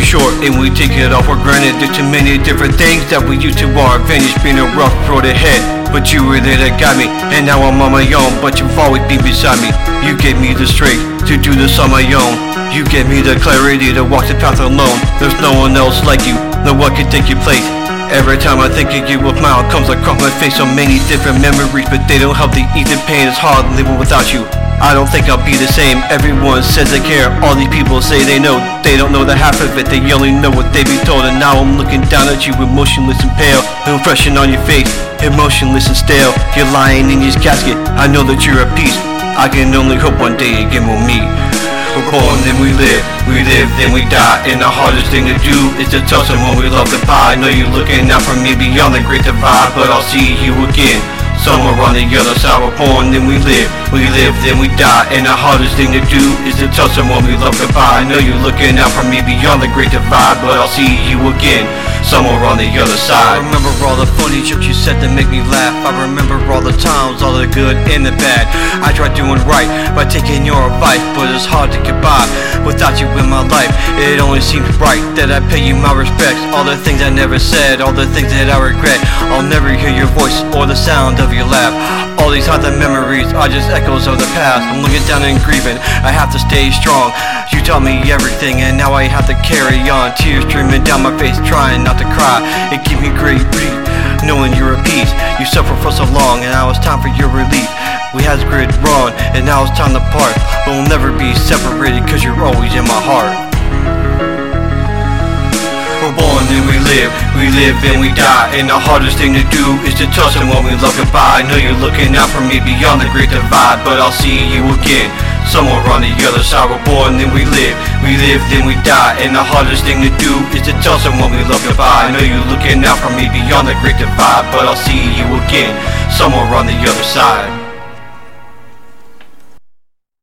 short and we take it all for granted. There's too many different things that we use to our advantage. Being a rough road ahead, but you were there to guide me. And now I'm on my own, but you've always been beside me. You gave me the strength to do this on my own. You gave me the clarity to walk the path alone. There's no one else like you, no one can take your place. Every time I think of you, a smile comes across my face. So many different memories, but they don't help the ease the pain. It's hard living without you. I don't think I'll be the same. Everyone says they care. All these people say they know. They don't know the half of it. They only know what they be told. And now I'm looking down at you, emotionless and pale. No impression on your face, emotionless and stale. You're lying in your casket. I know that you're at peace. I can only hope one day again we'll meet. We're born, then we live. We live, then we die. And the hardest thing to do is to tell someone we love the pie. I know you're looking out for me beyond the great divide, but I'll see you again. Somewhere on the other side, we're born, then we live. We live, then we die. And the hardest thing to do is to tell someone we love goodbye. I know you're looking out for me beyond the great divide, but I'll see you again. Somewhere on the other side. I remember all the funny jokes you said to make me laugh. I remember all the times, all the good and the bad. I tried doing right by taking your advice, but it's hard to get by without you in my life. It only seems right that I pay you my respects. All the things I never said, all the things that I regret. I'll never hear your voice or the sound of your laugh. All these haunted memories are just echoes of the past. I'm looking down and grieving. I have to stay strong. You taught me everything, and now I have to carry on. Tears streaming down my face, trying not to cry. It gives me great relief, knowing you're at peace. You suffered for so long, and now it's time for your relief. We had great wrong, and now it's time to part. But we'll never be separated, cause you're always in my heart. We're born and we live, we live and we die And the hardest thing to do is to tell someone we love goodbye I know you're looking out for me beyond the great divide But I'll see you again, somewhere on the other side We're born then we live, we live then we die And the hardest thing to do is to tell someone love goodbye I know you're looking out for me beyond the great divide But I'll see you again, somewhere on the other side